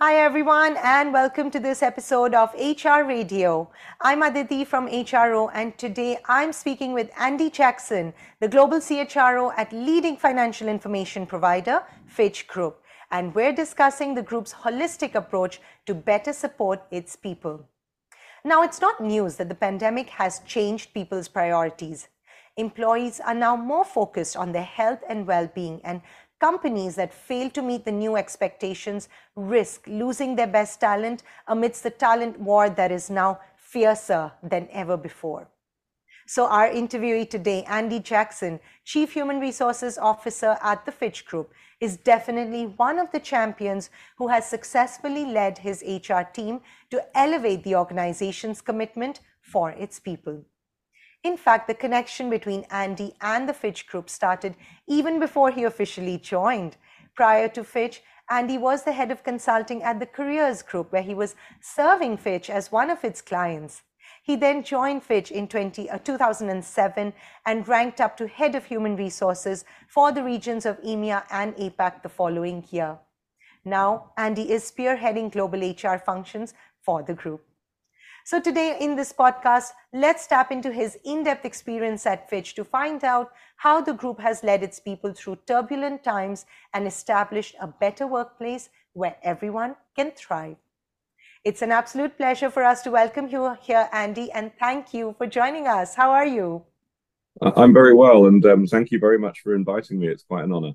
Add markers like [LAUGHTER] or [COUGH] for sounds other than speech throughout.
Hi, everyone, and welcome to this episode of HR Radio. I'm Aditi from HRO, and today I'm speaking with Andy Jackson, the global CHRO at leading financial information provider, Fitch Group. And we're discussing the group's holistic approach to better support its people. Now, it's not news that the pandemic has changed people's priorities. Employees are now more focused on their health and well being, and Companies that fail to meet the new expectations risk losing their best talent amidst the talent war that is now fiercer than ever before. So, our interviewee today, Andy Jackson, Chief Human Resources Officer at the Fitch Group, is definitely one of the champions who has successfully led his HR team to elevate the organization's commitment for its people. In fact, the connection between Andy and the Fitch Group started even before he officially joined. Prior to Fitch, Andy was the head of consulting at the Careers Group, where he was serving Fitch as one of its clients. He then joined Fitch in 20, uh, 2007 and ranked up to head of human resources for the regions of EMEA and APAC the following year. Now, Andy is spearheading global HR functions for the group. So, today in this podcast, let's tap into his in depth experience at Fitch to find out how the group has led its people through turbulent times and established a better workplace where everyone can thrive. It's an absolute pleasure for us to welcome you here, Andy, and thank you for joining us. How are you? I'm very well, and um, thank you very much for inviting me. It's quite an honor.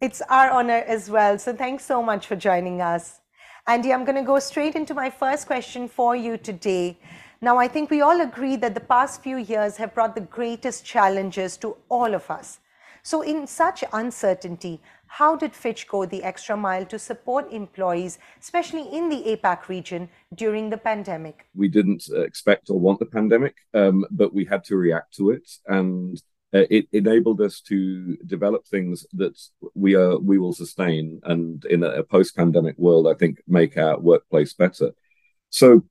It's our honor as well. So, thanks so much for joining us. Andy, I'm going to go straight into my first question for you today. Now, I think we all agree that the past few years have brought the greatest challenges to all of us. So, in such uncertainty, how did Fitch go the extra mile to support employees, especially in the APAC region, during the pandemic? We didn't expect or want the pandemic, um, but we had to react to it. And uh, it enabled us to develop things that we are we will sustain and in a, post-pandemic world i think make our workplace better. So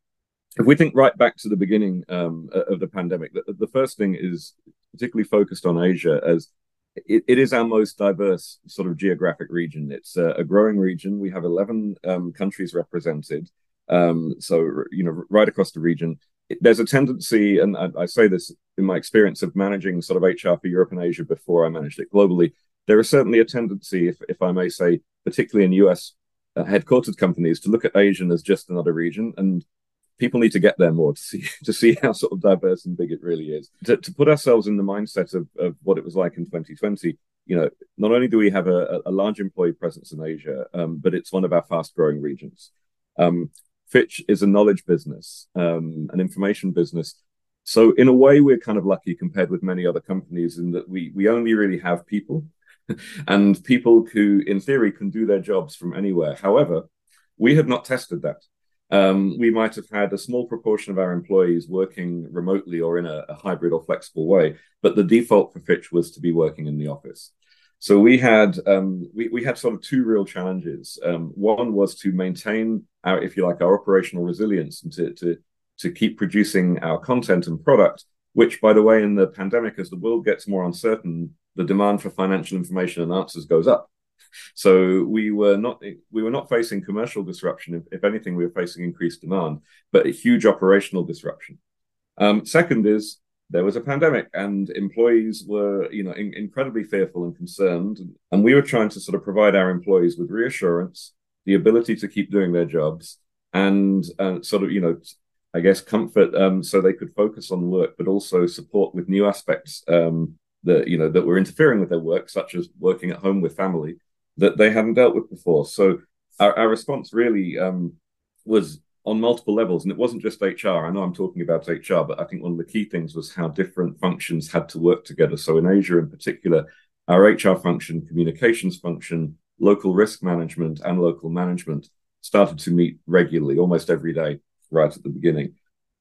if we think right back to the beginning um, of the pandemic the, the, first thing is particularly focused on asia as it, it is our most diverse sort of geographic region. It's a, a growing region. We have 11 um, countries represented um, so you know right across the region there's a tendency, and I, I, say this in my experience of managing sort of HR for Europe and Asia before I managed it globally, there is certainly a tendency, if, if I may say, particularly in US uh, headquartered companies, to look at Asian as just another region. And people need to get there more to see [LAUGHS] to see how sort of diverse and big it really is. To, to put ourselves in the mindset of, of what it was like in 2020, you know, not only do we have a, a large employee presence in Asia, um, but it's one of our fast growing regions. Um, Fitch is a knowledge business, um, an information business. So in a way, we're kind of lucky compared with many other companies in that we we only really have people, [LAUGHS] and people who, in theory, can do their jobs from anywhere. However, we had not tested that. Um, we might have had a small proportion of our employees working remotely or in a, a hybrid or flexible way, but the default for Fitch was to be working in the office. So we had um, we, we had sort of two real challenges. Um, one was to maintain our, if you like, our operational resilience and to, to to keep producing our content and product. Which, by the way, in the pandemic, as the world gets more uncertain, the demand for financial information and answers goes up. So we were not we were not facing commercial disruption. If, if anything, we were facing increased demand, but a huge operational disruption. Um, second is there was a pandemic and employees were you know in, incredibly fearful and concerned. And we were trying to sort of provide our employees with reassurance the ability to keep doing their jobs and uh, sort of you know i guess comfort um, so they could focus on work but also support with new aspects um, that you know that were interfering with their work such as working at home with family that they hadn't dealt with before. So our, our response really um, was on multiple levels. And it wasn't just HR. I know I'm talking about HR, but I think one of the key things was how different functions had to work together. So in Asia in particular, our HR function, communications function, local risk management, and local management started to meet regularly, almost every day, right at the beginning.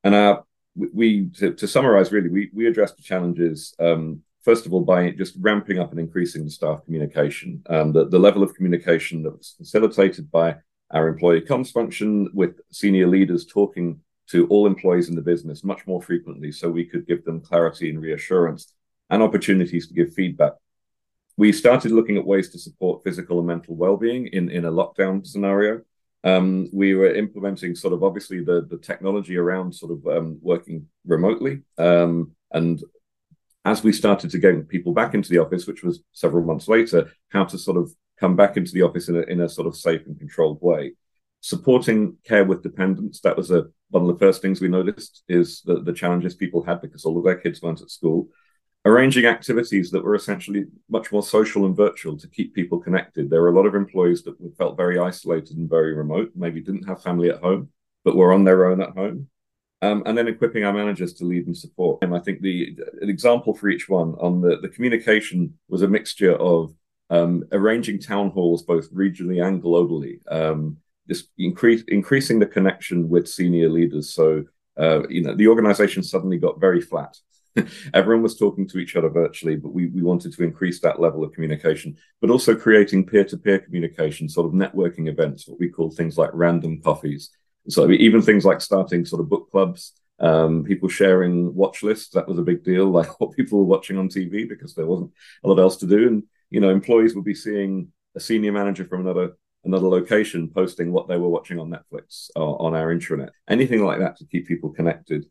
And our we to, to summarize really, we we addressed the challenges um, first of all by just ramping up and increasing the staff communication. Um, the, the level of communication that was facilitated by our employee comms function with senior leaders talking to all employees in the business much more frequently so we could give them clarity and reassurance and opportunities to give feedback. We started looking at ways to support physical and mental well-being in, in a lockdown scenario. Um, we were implementing sort of obviously the the technology around sort of um, working remotely, um, and as we started to get people back into the office, which was several months later, how to sort of come back into the office in a, in a sort of safe and controlled way. Supporting care with dependents, that was a, one of the first things we noticed is the, the challenges people had because all of their kids weren't at school. Arranging activities that were essentially much more social and virtual to keep people connected. There were a lot of employees that felt very isolated and very remote, maybe didn't have family at home, but were on their own at home. Um, and then equipping our managers to lead and support. And I think the an example for each one on the, the communication was a mixture of um, arranging town halls both regionally and globally, um, just increase, increasing the connection with senior leaders. So, uh, you know, the organization suddenly got very flat. [LAUGHS] Everyone was talking to each other virtually, but we, we wanted to increase that level of communication, but also creating peer to peer communication, sort of networking events, what we call things like random coffees so even things like starting sort of book clubs, um, people sharing watch lists, that was a big deal, [LAUGHS] like what people were watching on TV because there wasn't a lot else to do. And, you know, employees would be seeing a senior manager from another another location posting what they were watching on Netflix or on our intranet, anything like that to keep people connected.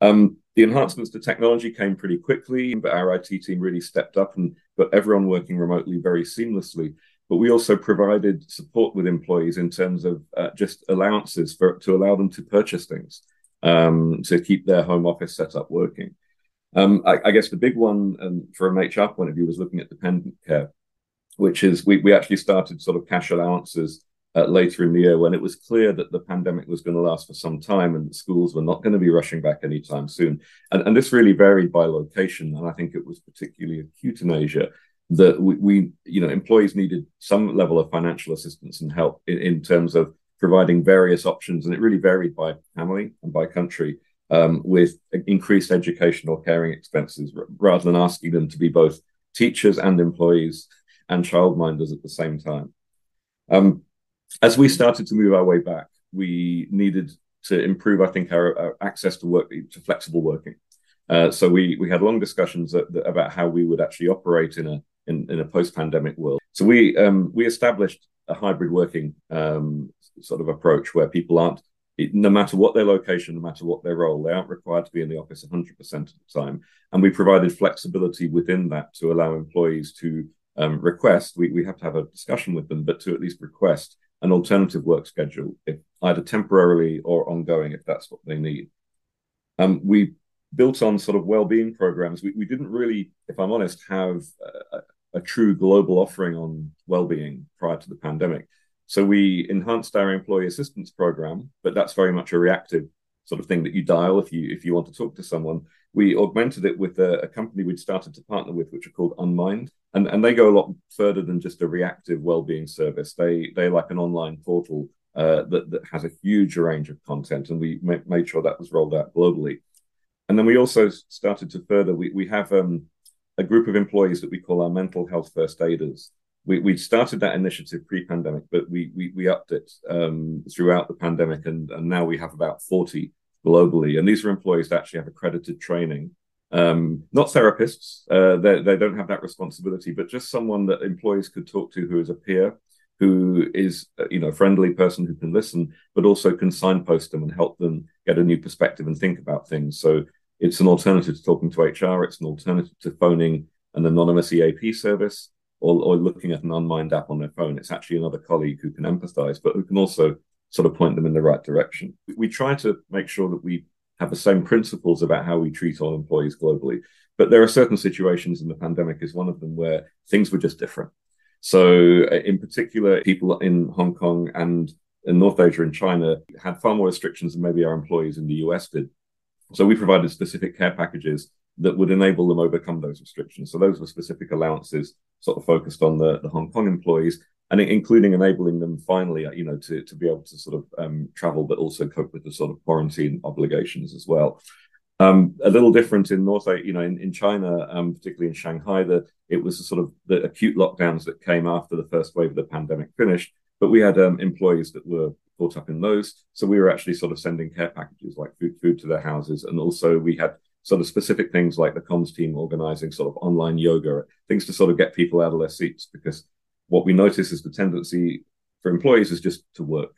Um, the enhancements to technology came pretty quickly, but our IT team really stepped up and got everyone working remotely very seamlessly but we also provided support with employees in terms of uh, just allowances for to allow them to purchase things um, to keep their home office setup working. Um, I, I, guess the big one um, from HR point of view was looking at dependent care, which is we, we actually started sort of cash allowances uh, later in the year when it was clear that the pandemic was going to last for some time and schools were not going to be rushing back anytime soon. And, and this really varied by location. And I think it was particularly acute in Asia that we, we, you know, employees needed some level of financial assistance and help in, in, terms of providing various options, and it really varied by family and by country, um, with increased educational caring expenses, rather than asking them to be both teachers and employees and childminders at the same time. Um, as we started to move our way back, we needed to improve, I think, our, our access to work to flexible working. Uh, so we we had long discussions that, that, about how we would actually operate in a in, in a post-pandemic world. So we um, we established a hybrid working um, sort of approach where people aren't, no matter what their location, no matter what their role, they aren't required to be in the office 100% of the time. And we provided flexibility within that to allow employees to um, request. We, we have to have a discussion with them, but to at least request an alternative work schedule, if either temporarily or ongoing, if that's what they need. Um, we built on sort of well-being programs. We, we didn't really, if I'm honest, have a, a true global offering on well-being prior to the pandemic. So we enhanced our employee assistance program, but that's very much a reactive sort of thing that you dial if you if you want to talk to someone. We augmented it with a, a company we'd started to partner with, which are called Unmind, and and they go a lot further than just a reactive well-being service. They they like an online portal uh, that that has a huge range of content, and we ma- made sure that was rolled out globally. And then we also started to further. We we have um, a group of employees that we call our mental health first aiders. We, we started that initiative pre-pandemic, but we we, we upped it um, throughout the pandemic, and, and now we have about 40 globally. And these are employees that actually have accredited training, um, not therapists. Uh, they, they don't have that responsibility, but just someone that employees could talk to who is a peer, who is uh, you know a friendly person who can listen, but also can signpost them and help them get a new perspective and think about things. So it's an alternative to talking to HR. It's an alternative to phoning an anonymous EAP service or, or looking at an Unmind app on their phone. It's actually another colleague who can empathize, but who can also sort of point them in the right direction. We try to make sure that we have the same principles about how we treat all employees globally. But there are certain situations, and the pandemic is one of them, where things were just different. So, uh, in particular, people in Hong Kong and in North Asia and China had far more restrictions than maybe our employees in the US did. So we provided specific care packages that would enable them to overcome those restrictions. So those were specific allowances sort of focused on the, the Hong Kong employees and including enabling them finally, you know, to, to be able to sort of um, travel, but also cope with the sort of quarantine obligations as well. Um, a little different in North, you know, in, in China, um, particularly in Shanghai, that it was sort of the acute lockdowns that came after the first wave of the pandemic finished. But we had um, employees that were caught up in those. So we were actually sort of sending care packages like food, food to their houses. And also we had sort of specific things like the comms team organizing sort of online yoga, things to sort of get people out of their seats. Because what we notice is the tendency for employees is just to work.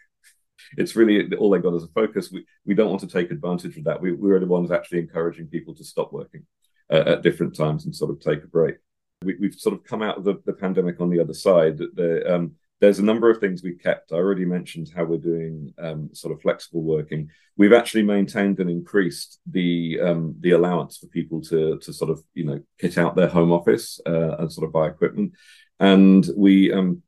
it's really all they got as a focus. We we don't want to take advantage of that. We we're the ones actually encouraging people to stop working uh, at different times and sort of take a break. We, have sort of come out of the, the pandemic on the other side. The, um, there's a number of things we kept. I already mentioned how we're doing um, sort of flexible working. We've actually maintained and increased the um, the allowance for people to to sort of you know kit out their home office uh, and sort of buy equipment, and we um,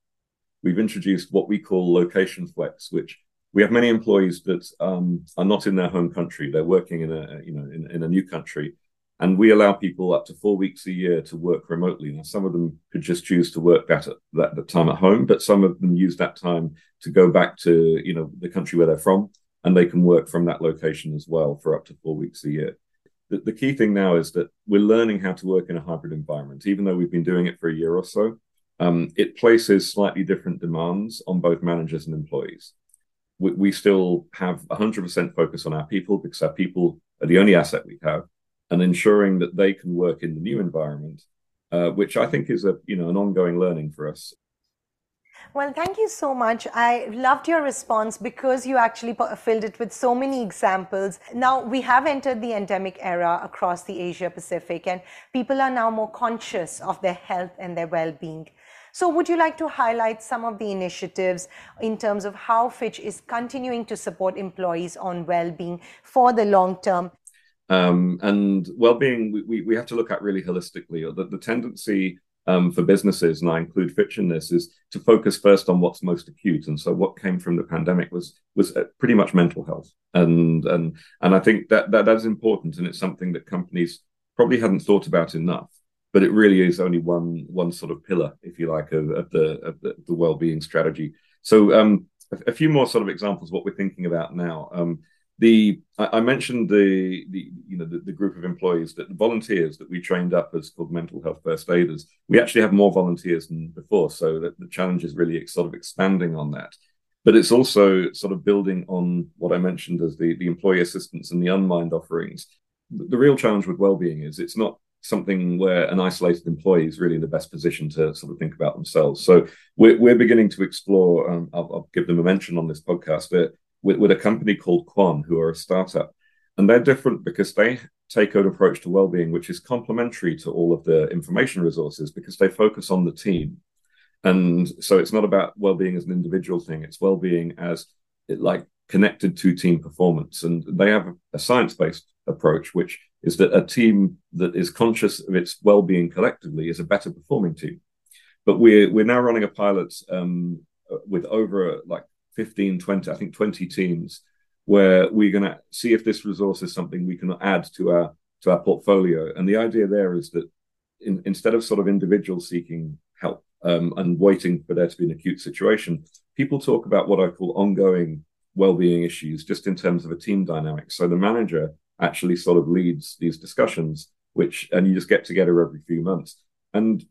we've introduced what we call location flex, which we have many employees that um, are not in their home country. They're working in a you know in, in a new country, and we allow people up to four weeks a year to work remotely. Now, some of them could just choose to work that at that, that time at home, but some of them use that time to go back to you know the country where they're from, and they can work from that location as well for up to four weeks a year. The, the key thing now is that we're learning how to work in a hybrid environment, even though we've been doing it for a year or so. Um, it places slightly different demands on both managers and employees. We, we still have 100% focus on our people because our people are the only asset we have and ensuring that they can work in the new environment, uh, which I think is a you know an ongoing learning for us. Well, thank you so much. I loved your response because you actually filled it with so many examples. Now, we have entered the endemic era across the Asia Pacific, and people are now more conscious of their health and their well being. So, would you like to highlight some of the initiatives in terms of how Fitch is continuing to support employees on well being for the long term? Um, and well-being, we, we have to look at really holistically. The, the tendency um, for businesses, and I include Fitch in this, is to focus first on what's most acute. And so, what came from the pandemic was was uh, pretty much mental health, and and and I think that that that is important, and it's something that companies probably hadn't thought about enough. But it really is only one one sort of pillar, if you like, of, of the of the, the well-being strategy. So, um, a, a, few more sort of examples of what we're thinking about now. Um, the I, mentioned the the you know the, the, group of employees that the volunteers that we trained up as called mental health first aiders. We actually have more volunteers than before, so that the challenge is really sort of expanding on that. But it's also sort of building on what I mentioned as the the employee assistance and the Unmind offerings. The, the real challenge with well-being is it's not something where an isolated employee is really in the best position to sort of think about themselves. So we're, we're beginning to explore. Um, I'll, I'll, give them a mention on this podcast. But with, with a company called Quan, who are a startup. And they're different because they take an approach to well-being which is complementary to all of the information resources because they focus on the team. And so it's not about well-being as an individual thing, it's well-being as it like connected to team performance. And they have a science-based approach, which is that a team that is conscious of its well-being collectively is a better performing team. But we're we're now running a pilot um, with over like 15, 20, I think 20 teams where we're going to see if this resource is something we can add to our to our portfolio. And the idea there is that in, instead of sort of individuals seeking help um, and waiting for there to be an acute situation, people talk about what I call ongoing well-being issues, just in terms of a team dynamic. So the manager actually sort of leads these discussions, which and you just get together every few months. And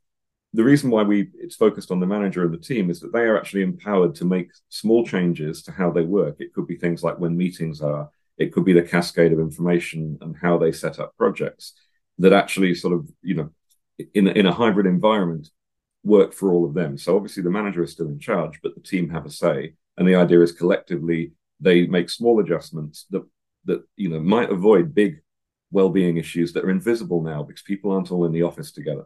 the reason why we it's focused on the manager and the team is that they are actually empowered to make small changes to how they work. It could be things like when meetings are, it could be the cascade of information and how they set up projects that actually sort of, you know, in, in a hybrid environment work for all of them. So obviously the manager is still in charge, but the team have a say. And the idea is collectively they make small adjustments that that you know might avoid big well-being issues that are invisible now because people aren't all in the office together.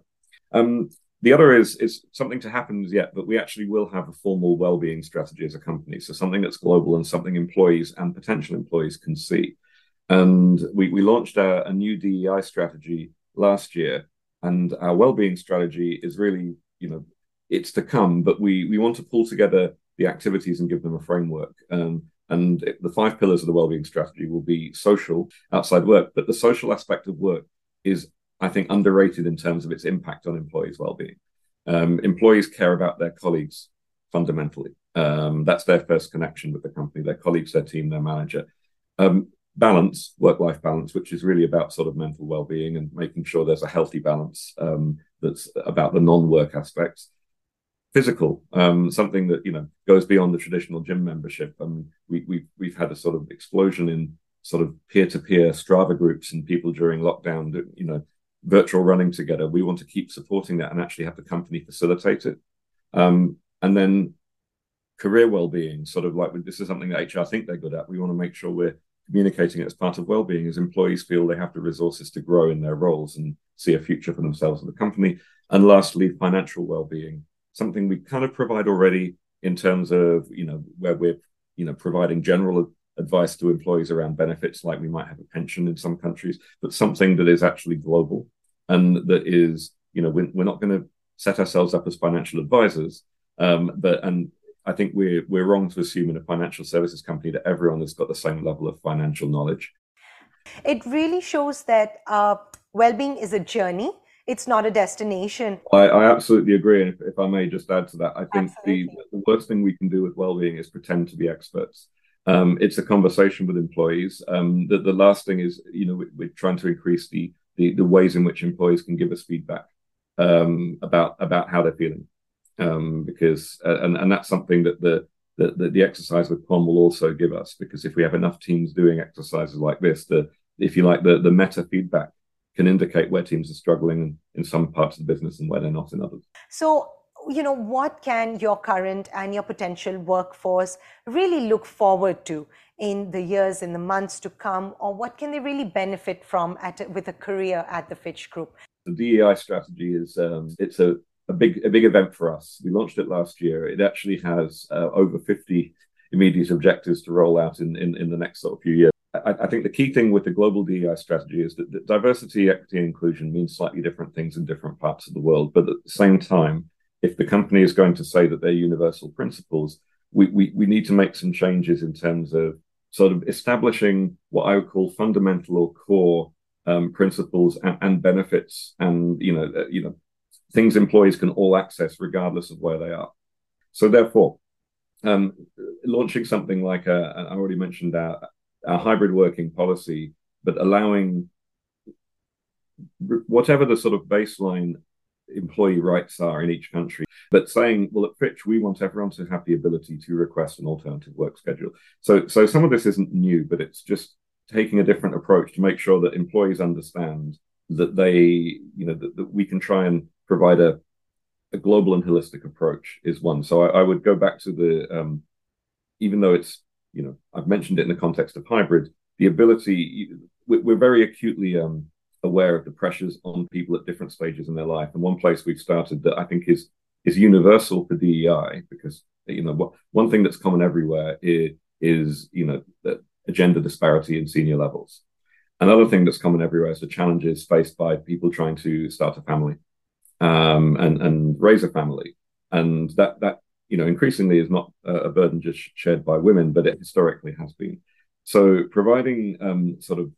Um, the other is is something to happen yet, but we actually will have a formal well-being strategy as a company. So something that's global and something employees and potential employees can see. And we, we launched a, a new DEI strategy last year, and our well-being strategy is really, you know, it's to come, but we we want to pull together the activities and give them a framework. Um, and it, the five pillars of the well-being strategy will be social, outside work, but the social aspect of work is I think, underrated in terms of its impact on employees' well-being. Um, employees care about their colleagues fundamentally. Um, that's their first connection with the company, their colleagues, their team, their manager. Um, balance, work-life balance, which is really about sort of mental well-being and making sure there's a healthy balance um, that's about the non-work aspects. Physical, um, something that you know goes beyond the traditional gym membership. Mean, we, we we've had a sort of explosion in sort of peer-to-peer Strava groups and people during lockdown, you know, virtual running together. We want to keep supporting that and actually have the company facilitate it. Um, and then career well-being, sort of like this is something that HR think they're good at. We want to make sure we're communicating it as part of well-being as employees feel they have the resources to grow in their roles and see a future for themselves and the company. And lastly, financial well-being, something we kind of provide already in terms of, you know, where we're, you know, providing general advice to employees around benefits, like we might have a pension in some countries, but something that is actually global and that is, you know, we're, we're not going to set ourselves up as financial advisors, um, but and I think we're we're wrong to assume in a financial services company that everyone has got the same level of financial knowledge. It really shows that uh, well-being is a journey. It's not a destination. I, I absolutely agree, and if, if, I may just add to that, I think the, the worst thing we can do with well-being is pretend to be experts. Um, it's a conversation with employees. Um, the, the last thing is, you know, we, are trying to increase the, the, the ways in which employees can give us feedback um, about about how they're feeling, um, because uh, and and that's something that the, the the exercise with POM will also give us. Because if we have enough teams doing exercises like this, the if you like the the meta feedback can indicate where teams are struggling in some parts of the business and where they're not in others. So you know, what can your current and your potential workforce really look forward to in the years, in the months to come, or what can they really benefit from at with a career at the Fitch Group? The DEI strategy is um, it's a, a big a big event for us. We launched it last year. It actually has uh, over fifty immediate objectives to roll out in, in, in the next sort of few years. I, think the key thing with the global DEI strategy is that, that diversity, equity, and inclusion means slightly different things in different parts of the world. But at the same time, if the company is going to say that they're universal principles, we, we, we need to make some changes in terms of sort of establishing what I would call fundamental or core um, principles and, and, benefits, and you know, uh, you know, things employees can all access regardless of where they are. So therefore, um, launching something like I already mentioned our, our hybrid working policy, but allowing whatever the sort of baseline employee rights are in each country, but saying, well, at Fitch, we want everyone to have the ability to request an alternative work schedule. So, so some of this isn't new, but it's just taking a different approach to make sure that employees understand that they, you know, that, that we can try and provide a, a global and holistic approach is one. So I, I would go back to the, um, even though it's, you know, I've mentioned it in the context of hybrid, the ability, we're very acutely um, aware of the pressures on people at different stages in their life. And one place we've started that I think is is universal for DEI because you know one thing that's common everywhere is, is you know the gender disparity in senior levels. Another thing that's common everywhere is the challenges faced by people trying to start a family um, and and raise a family, and that that you know increasingly is not a burden just shared by women, but it historically has been. So providing um, sort of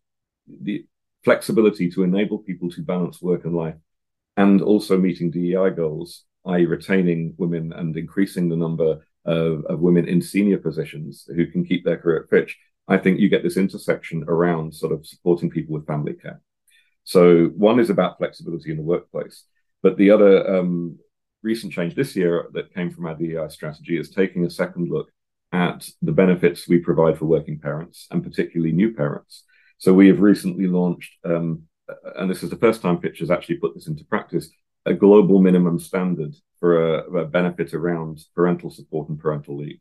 the flexibility to enable people to balance work and life and also meeting DEI goals, i.e., retaining women and increasing the number of, of, women in senior positions who can keep their career at Fitch, I think you get this intersection around sort of supporting people with family care. So, one is about flexibility in the workplace, but the other um, recent change this year that came from our DEI strategy is taking a second look at the benefits we provide for working parents and particularly new parents so we have recently launched, um, and this is the first time Fitch has actually put this into practice, a global minimum standard for a, a benefit around parental support and parental leave.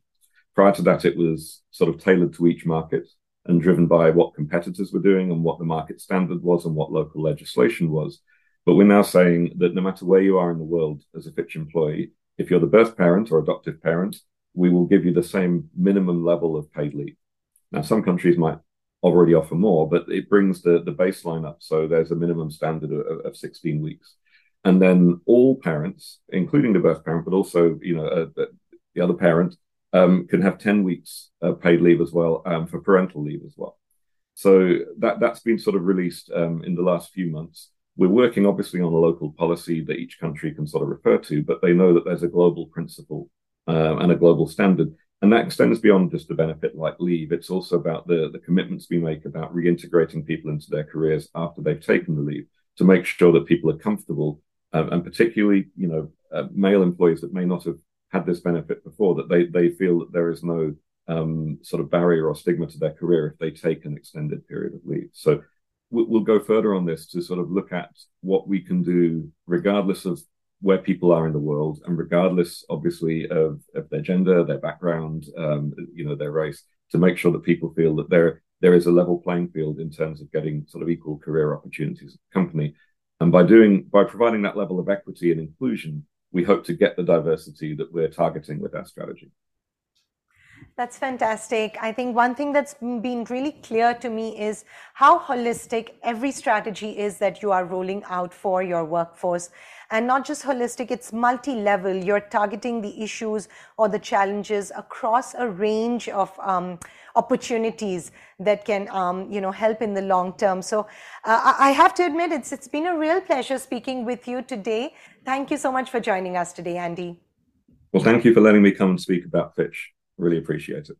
Prior to that, it was sort of tailored to each market and driven by what competitors were doing and what the market standard was and what local legislation was. But we're now saying that no matter where you are in the world as a Fitch employee, if you're the birth parent or adoptive parent, we will give you the same minimum level of paid leave. Now, some countries might already offer more, but it brings the, the baseline up. So there's a minimum standard of, of 16 weeks. And then all parents, including the birth parent, but also, you know, uh, the other parent, um, can have 10 weeks of paid leave as well um, for parental leave as well. So that, that's been sort of released um, in the last few months. We're working obviously on a local policy that each country can sort of refer to, but they know that there's a global principle uh, and a global standard. And that extends beyond just the benefit like leave. It's also about the, the commitments we make about reintegrating people into their careers after they've taken the leave to make sure that people are comfortable um, and particularly, you know, uh, male employees that may not have had this benefit before, that they, they feel that there is no um, sort of barrier or stigma to their career if they take an extended period of leave. So we'll, we'll go further on this to sort of look at what we can do regardless of where people are in the world, and regardless, obviously, of, of their gender, their background, um, you know, their race, to make sure that people feel that there there is a level playing field in terms of getting sort of equal career opportunities at the company. And by doing by providing that level of equity and inclusion, we hope to get the diversity that we're targeting with our strategy. That's fantastic. I think one thing that's been really clear to me is how holistic every strategy is that you are rolling out for your workforce. And not just holistic, it's multi level. You're targeting the issues or the challenges across a range of um, opportunities that can um, you know, help in the long term. So uh, I have to admit, it's, it's been a real pleasure speaking with you today. Thank you so much for joining us today, Andy. Well, thank you for letting me come and speak about Fitch. Really appreciate it.